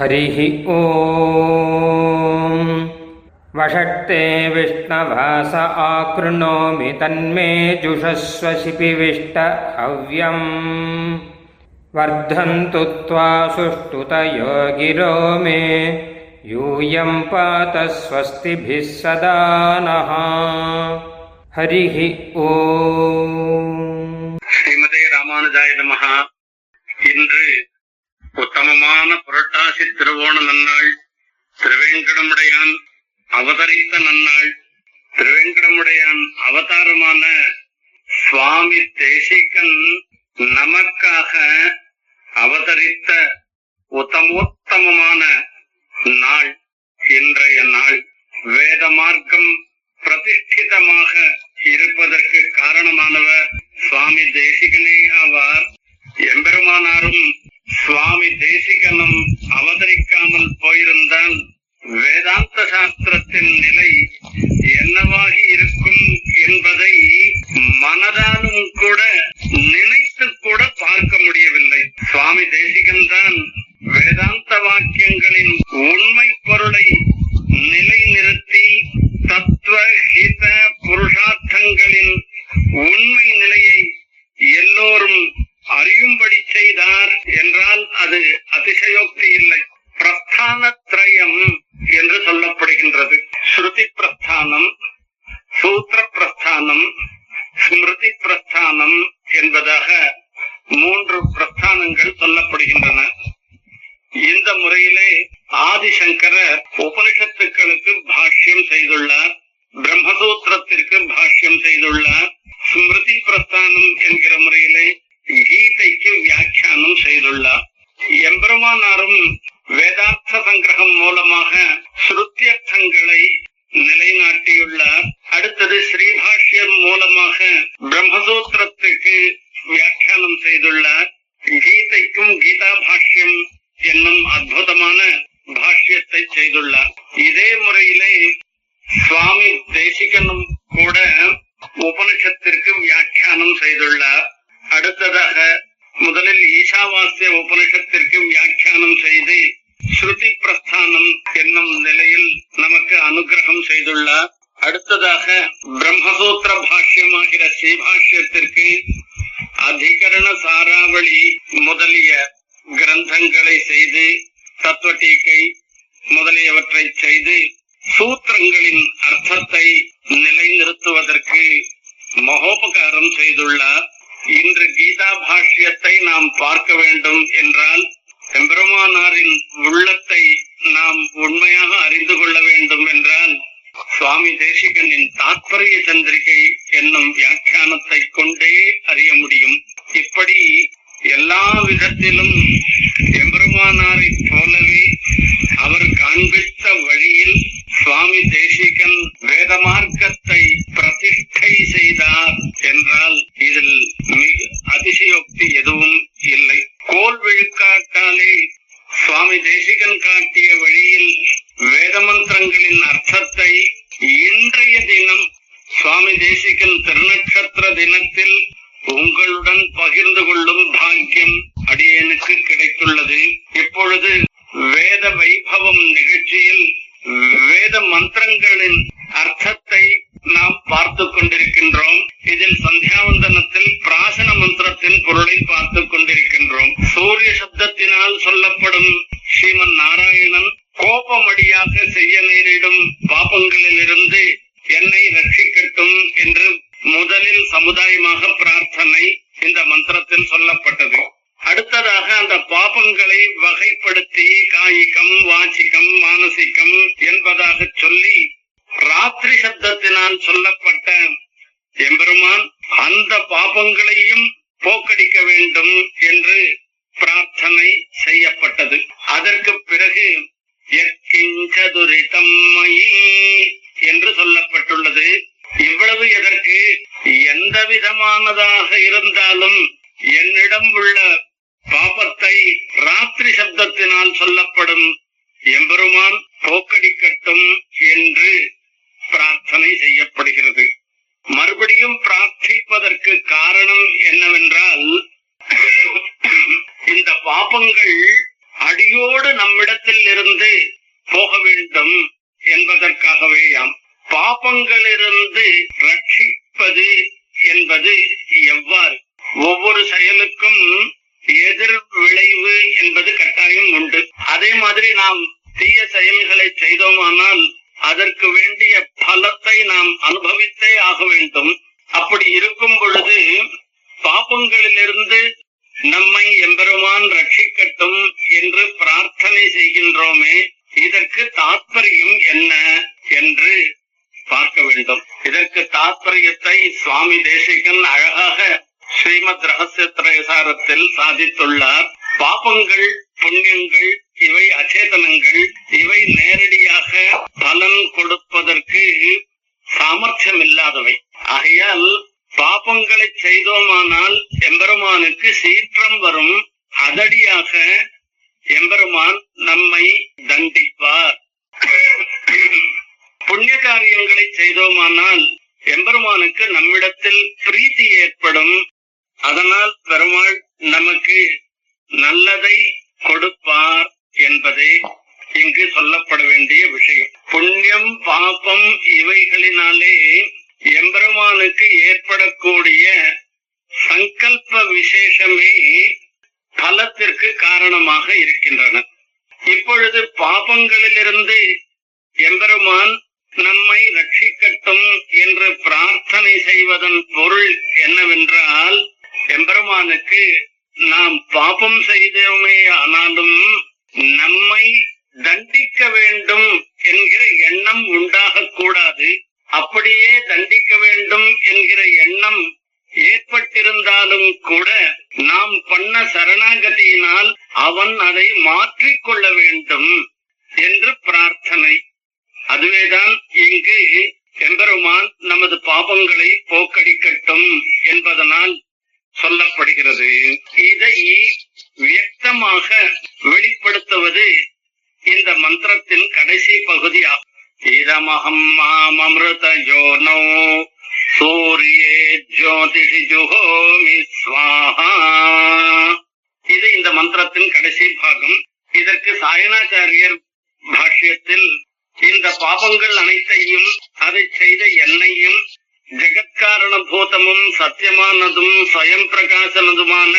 हरिः ओ वषट्ते विष्णवास आकृणोमि तन्मे तन्मेजुषस्व शिपिविष्टहव्यम् वर्धन्तु त्वा सुष्ठुतयो गिरो मे। यूयम् पात स्वस्तिभिः सदा नः। हरिः ओ श्रीमते रामानुजाय नमः। உத்தமமான புரட்டாசி திருவோண நன்னாள் திருவேங்கடமுடையான் அவதரித்த நன்னாள் திருவேங்கடமுடையான் அவதாரமான சுவாமி தேசிகன் நமக்காக அவதரித்த உத்தமோத்தமமான நாள் இன்றைய நாள். வேத மார்க்கம் பிரதிஷ்டிதமாக இருப்பதற்கு காரணமானவர் சுவாமி தேசிகனே ஆவார். எம்பெருமானாரும் சுவாமி தேசிகனும் அவதரிக்காமல் போயிருந்தால் வேதாந்த சாஸ்திரத்தின் நிலை என்னவாகி இருக்கும் என்பதை மனதாலும் கூட நினைத்து கூட பார்க்க முடியவில்லை சுவாமி தேசிகன் தான் வேதாந்த வாக்கியங்களின் உண்மை பொருளை நிலைநிறுத்தி தத்துவ ஹித புருஷார்த்தங்களின் உண்மை நிலையை எல்லோரும் அறியும்படி செய்தார் என்றால் அது அதிசயோக்தி இல்லை பிரஸ்தானத்ரயம் என்று சொல்லப்படுகின்றது ஸ்ருதி பிரஸ்தானம் சூத்திர பிரஸ்தானம் ஸ்மிருதி பிரஸ்தானம் என்பதாக மூன்று சொல்லப்படுகின்றது சொல்லப்படுகின்றன இந்த முறையிலே ஆதிசங்கரர் உபனிஷத்துக்களுக்கு பாஷ்யம் செய்துள்ளார் பிரம்மசூத்திரத்திற்கு பாஷ்யம் செய்துள்ளார் ஸ்மிருதி பிரஸ்தானம் என்கிற முறையிலே கீதைக்கு வியாக்கியானம் செய்துள்ளார் எம்பெருமானாரும் வேதார்த்த சங்கிரகம் மூலமாக ஸ்ருத்தியர்த்தங்களை நிலைநாட்டியுள்ளார் அடுத்தது ஸ்ரீபாஷ்யம் மூலமாக பிரம்மசூத்திரத்துக்கு வியாக்கியானம் செய்துள்ளார் கீதைக்கும் கீதா பாஷ்யம் என்னும் அற்புதமான பாஷ்யத்தை செய்துள்ளார் இதே முறையிலே சுவாமி தேசிகனும் கூட உபனிஷத்திற்கு வியாக்கியானம் செய்துள்ளார் அடுத்ததாக முதலில் ஈசாவாசிய வியாக்கியானம் செய்து ஸ்ருதி பிரஸ்தானம் என்னும் நிலையில் நமக்கு அனுகிரகம் செய்துள்ளார். அடுத்ததாக பிரம்மசூத்திர பாஷ்யமாகிற ஸ்ரீபாஷ்யத்திற்கு அதிகரண சாராவளி முதலிய கிரந்தங்களை செய்து தத்துவ டீக்கை முதலியவற்றை செய்து சூத்திரங்களின் அர்த்தத்தை நிலைநிறுத்துவதற்கு மகோபகாரம் செய்துள்ளார். பார்க்க வேண்டும் என்றால் எம்பெருமானாரின் உள்ளத்தை நாம் உண்மையாக அறிந்து கொள்ள வேண்டும் என்றால் சுவாமி தேசிகனின் தாத்பரிய சந்திரிகை என்னும் வியாக்கியானத்தை கொண்டே அறிய முடியும். இப்படி எல்லா விதத்திலும் எம்பெருமானாரை போலவே அவர் காண்பித்த வழியில் சுவாமி தேசிகன் வேத மார்க்கத்தை பிரதிஷ்டை செய்தார் என்றால் இதில் மிக அதிசயோக்தி எதுவும் இல்லை கோல் விழுக்காட்டாலே சுவாமி தேசிகன் காட்டிய வழியில் வேத மந்திரங்களின் அர்த்தத்தை இன்றைய தினம் சுவாமி தேசிகன் திருநட்சத்திர தினத்தில் உங்களுடன் பகிர்ந்து கொள்ளும் பாக்கியம் அடியனுக்கு கிடைத்துள்ளது இப்பொழுது வேத வைபவம் நிகழ்ச்சியில் வேத மந்திரங்களின் அர்த்தத்தை நாம் பார்த்து கொண்டிருக்கின்றோம் இதில் சந்தியாவந்தனத்தில் பிராசன மந்திரத்தின் பொருளை பார்த்து கொண்டிருக்கின்றோம் கோபத்தினால் சொல்லப்படும் ஸ்ரீமன் நாராயணன் கோபமடியாக செய்ய நேரிடும் பாபங்களிலிருந்து என்னை ரட்சிக்கட்டும் என்று முதலில் சமுதாயமாக பிரார்த்தனை இந்த மந்திரத்தில் சொல்லப்பட்டது. அடுத்ததாக அந்த பாபங்களை வகைப்படுத்தி காயிகம் வாச்சிகம் மானசிகம் என்பதாக சொல்லி ராத்திரி சப்தத்தினால் சொல்லப்பட்ட எம்பெருமான் அந்த பாபங்களையும் போக்கடிக்க வேண்டும் என்று பிரார்த்தனை செய்யப்பட்டது. அதற்கு பிறகு என்று சொல்லப்பட்டுள்ளது. இவ்வளவு எதற்கு? எந்த விதமானதாக இருந்தாலும் என்னிடம் உள்ள பாபத்தை ராத்திரி சப்தத்தினால் சொல்லப்படும். எம்பெருமான் போக்கடிக்கட்டும் என்று பிரார்த்தனை செய்யப்படுகிறது. மறுபடியும் பிரார்த்திப்பதற்கு காரணம் என்னவென்றால் இந்த பாபங்கள் அடியோடு நம்மிடத்தில் இருந்து போக வேண்டும் என்பதற்காகவேயாம். பாபங்களிலிருந்து ரட்சிப்பது என்பது எவ்வாறு? ஒவ்வொரு செயலுக்கும் எதிர் விளைவு என்பது கட்டாயம் உண்டு. அதே மாதிரி நாம் தீய செயல்களை செய்தோமானால் அதற்கு வேண்டிய பலத்தை நாம் அனுபவித்தே ஆக வேண்டும். அப்படி இருக்கும் பொழுது பாபங்களிலிருந்து நம்மை எம்பெருமான் ரட்சிக்கட்டும் என்று பிரார்த்தனை செய்கின்றோமே இதற்கு தாத்பரியம் என்ன என்று பார்க்க வேண்டும். இதற்கு தாற்பயத்தை சுவாமி தேசிகன் அழகாக ஸ்ரீமத் ரகசிய திரேசாரத்தில் சாதித்துள்ளார். பாபங்கள் புண்ணியங்கள் இவை அச்சேதனங்கள். இவை நேரடியாக பலன் கொடுப்பதற்கு சாமர்த்தியம் இல்லாதவை ஆகையால் பாபங்களை செய்தோமானால் எம்பெருமானுக்கு சீற்றம் வரும். அதடியாக எம்பெருமான் நம்மை தண்டிப்பார். புண்ணிய காரியங்களை செய்தோமானால் எம்பெருமானுக்கு நம்மிடத்தில் பிரீத்தி ஏற்படும். அதனால் பெருமாள் நமக்கு நல்லதை கொடுப்பார் என்பதே இங்கு சொல்லப்பட வேண்டிய விஷயம் புண்ணியம் பாபம் இவைகளினாலே எம்பெருமானுக்கு ஏற்படக்கூடிய சங்கல்ப விசேஷமே பலத்திற்கு காரணமாக இருக்கின்றன இப்பொழுது பாபங்களிலிருந்து எம்பெருமான் நம்மை ரட்சிக்கட்டும் என்று சாதனை செய்வதன் பொருள் என்னவென்றால் எம்பெருமானுக்கு நாம் பாபம் செய்தோமே ஆனாலும் நம்மை தண்டிக்க வேண்டும் என்கிற எண்ணம் உண்டாகக் கூடாது. அப்படியே தண்டிக்க வேண்டும் என்கிற எண்ணம் ஏற்பட்டிருந்தாலும் கூட நாம் பண்ண சரணாகதியினால் அவன் அதை மாற்றிக்கொள்ள வேண்டும் என்று பிரார்த்தனை. அதுவேதான் இங்கு எம்பெருமான் நமது பாபங்களை போக்கடிக்கட்டும் என்பதனால் சொல்லப்படுகிறது. இதை வியக்தமாக வெளிப்படுத்துவது இந்த மந்திரத்தின் கடைசி பகுதியாகும். இதமகம் மாமமிருத சூரியே ஜோதிஷி ஜுஹோமி ஸ்வாஹா. இது இந்த மந்திரத்தின் கடைசி பாகம். இதற்கு சாயணாச்சாரியர் பாஷ்யத்தில் இந்த பாபங்கள் அனைத்தையும் அதை செய்த என்னையும் ஜெகத்காரண பூதமும் சத்தியமானதும் ஸ்வயம் பிரகாசனதுமான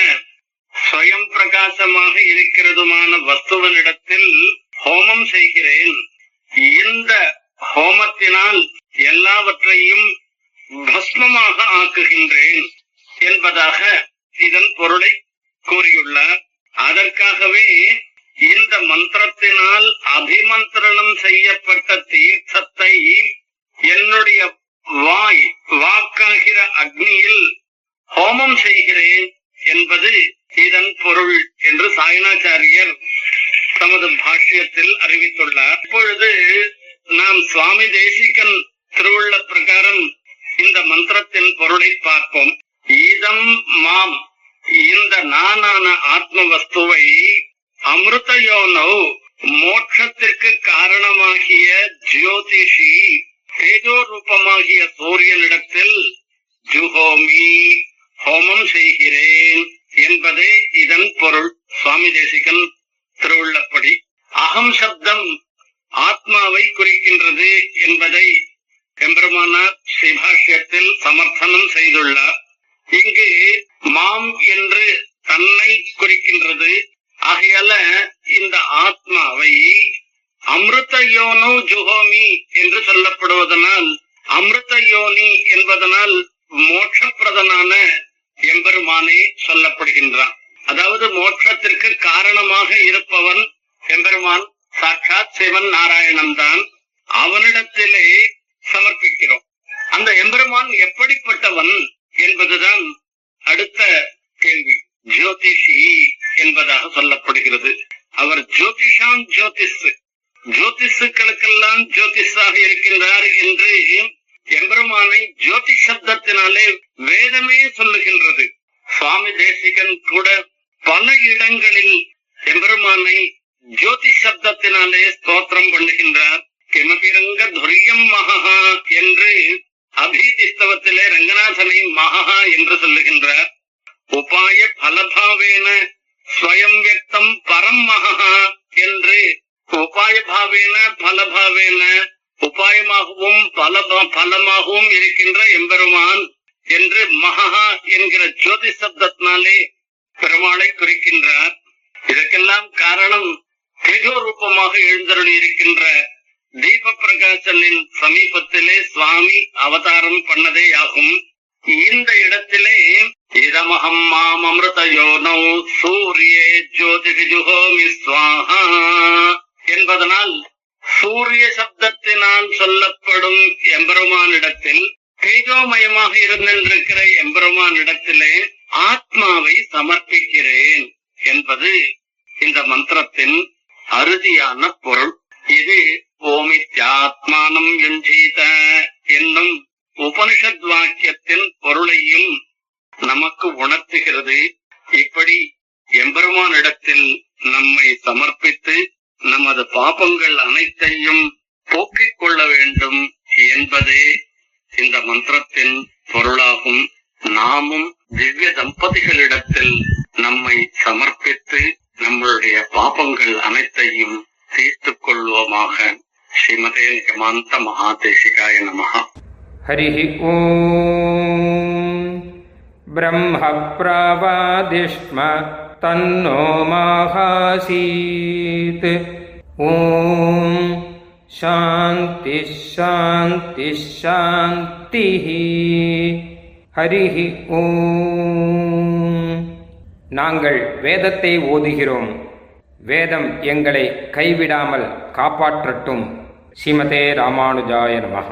ஸ்வயம் பிரகாசமாக இருக்கிறதுமான வஸ்துவனிடத்தில் ஹோமம் செய்கிறேன். இந்த ஹோமத்தினால் எல்லாவற்றையும் பஸ்மமாக ஆக்குகின்றேன் என்பதாக இதன் பொருளை கூறியுள்ளார். அதற்காகவே இந்த மந்திரத்தினால் அபிமந்திரணம் செய்யப்பட்ட தீர்த்தத்தை என்னுடைய வாய் வாக்காகிற அக்னியில் ஹோமம் செய்கிறேன் என்பது இதன் பொருள் என்று சாயனாச்சாரியர் தமது பாஷ்யத்தில் அறிவித்துள்ளார். இப்பொழுது நாம் சுவாமி தேசிகன் திருவுள்ள பிரகாரம் இந்த மந்திரத்தின் பொருளை பார்ப்போம். இதம் மாம் இந்த நானான ஆத்ம வஸ்துவை அமிர்தயோனோ மோட்சத்திற்கு காரணமாகிய ஜோதிஷி தேஜோ ரூபமாகிய சூரியனிடத்தில் ஜுஹோமி ஹோமம் செய்கிறேன் என்பதே இதன் பொருள். சுவாமி தேசிகன் திருவுள்ளப்படி அகம் சப்தம் ஆத்மாவை குறிக்கின்றது என்பதை எம்பெருமானார் ஸ்ரீபாஷ்யத்தில் சமர்த்தனம் செய்துள்ளார். இங்கு மாம் என்று தன்னை குறிக்கின்றது. ஆகையால இந்த ஆத்மாவை அமிர்த யோனோ ஜுஹோமி என்று சொல்லப்படுவதனால் அமிர்த யோனி என்பதனால் மோட்சப்பிரதனான எம்பெருமானே சொல்லப்படுகின்றான். அதாவது மோட்சத்திற்கு காரணமாக இருப்பவன் எம்பெருமான் சாட்சாத் சிவன் நாராயணன் தான் அவனிடத்திலே சமர்ப்பிக்கிறோம். அந்த எம்பெருமான் எப்படிப்பட்டவன் என்பதுதான் அடுத்த கேள்வி. ஜோதிஷி என்பதாக சொல்லப்படுகிறது. அவர் ஜோதிஷாம் ஜோதிஷ். ஜோதிஷுக்களுக்கெல்லாம் ஜோதிஷாக இருக்கின்றார் என்று எம்பெருமானை ஜோதி சப்தத்தினாலே வேதமே சொல்லுகின்றது. சுவாமி தேசிகன் கூட பல இடங்களில் எம்பெருமானை ஜோதி சப்தத்தினாலே ஸ்தோத்திரம் பண்ணுகின்றார். கிமபிரங்க துரியம் மகா என்று அபிதிஸ்தவத்திலே ரங்கநாதனை மகா என்று சொல்லுகின்றார். உபாய பலபாவேன ஸ்வயம் வியக்தம் பரம் மகா பலபாவேன உபாயமாகவும் பல பலமாகவும் இருக்கின்ற எம்பெருமான் என்று மகா என்கிற ஜோதி சப்தத்தினாலே பெருமாளை குறிக்கின்றார். இதற்கெல்லாம் காரணம் தேஜோ ரூபமாக எழுந்தருளி இருக்கின்ற தீப பிரகாசனின் சமீபத்திலே சுவாமி அவதாரம் பண்ணதே ஆகும் இந்த இடத்திலே இதமகம் மாம் அமிர்த யோனௌ சூரியே ஜோதிஷுஹோமி ஸ்வாஹா என்பதனால் சூரிய சப்தத்தினால் சொல்லப்படும் எம்பெருமானிடத்தில் தேஜோமயமாக இருந்திருக்கிற எம்பெருமானிடத்திலே ஆத்மாவை சமர்ப்பிக்கிறேன் என்பது இந்த மந்திரத்தின் அறுதியான பொருள். இது ஓமித்யாத்மானம் எஞ்சீத என்னும் உபனிஷத் வாக்கியத்தின் பொருளையும் நமக்கு உணர்த்துகிறது. இப்படி எம்பெருமானிடத்தில் நம்மை சமர்ப்பித்து நமது பாபங்கள் அனைத்தையும் போக்கிக் கொள்ள வேண்டும் என்பதே இந்த மந்திரத்தின் பொருளாகும் நாமும் திவ்ய தம்பதிகளிடத்தில் நம்மை சமர்ப்பித்து நம்மளுடைய பாபங்கள் அனைத்தையும் தீர்த்துக் கொள்வோமாக ஸ்ரீமதே நிகமாந்த மகாதேசிகாய நமகா हरिः ॐ ब्रह्मप्रावादिष्म तन्नो माहासीत् ॐ शान्तिः शान्तिः शान्तिः ஹரிः ஓம் நாங்கள் வேதத்தை ஓதுகிறோம் வேதம் எங்களை கைவிடாமல் காப்பாற்றட்டும் ஸ்ரீமதே ராமானுஜாய நமः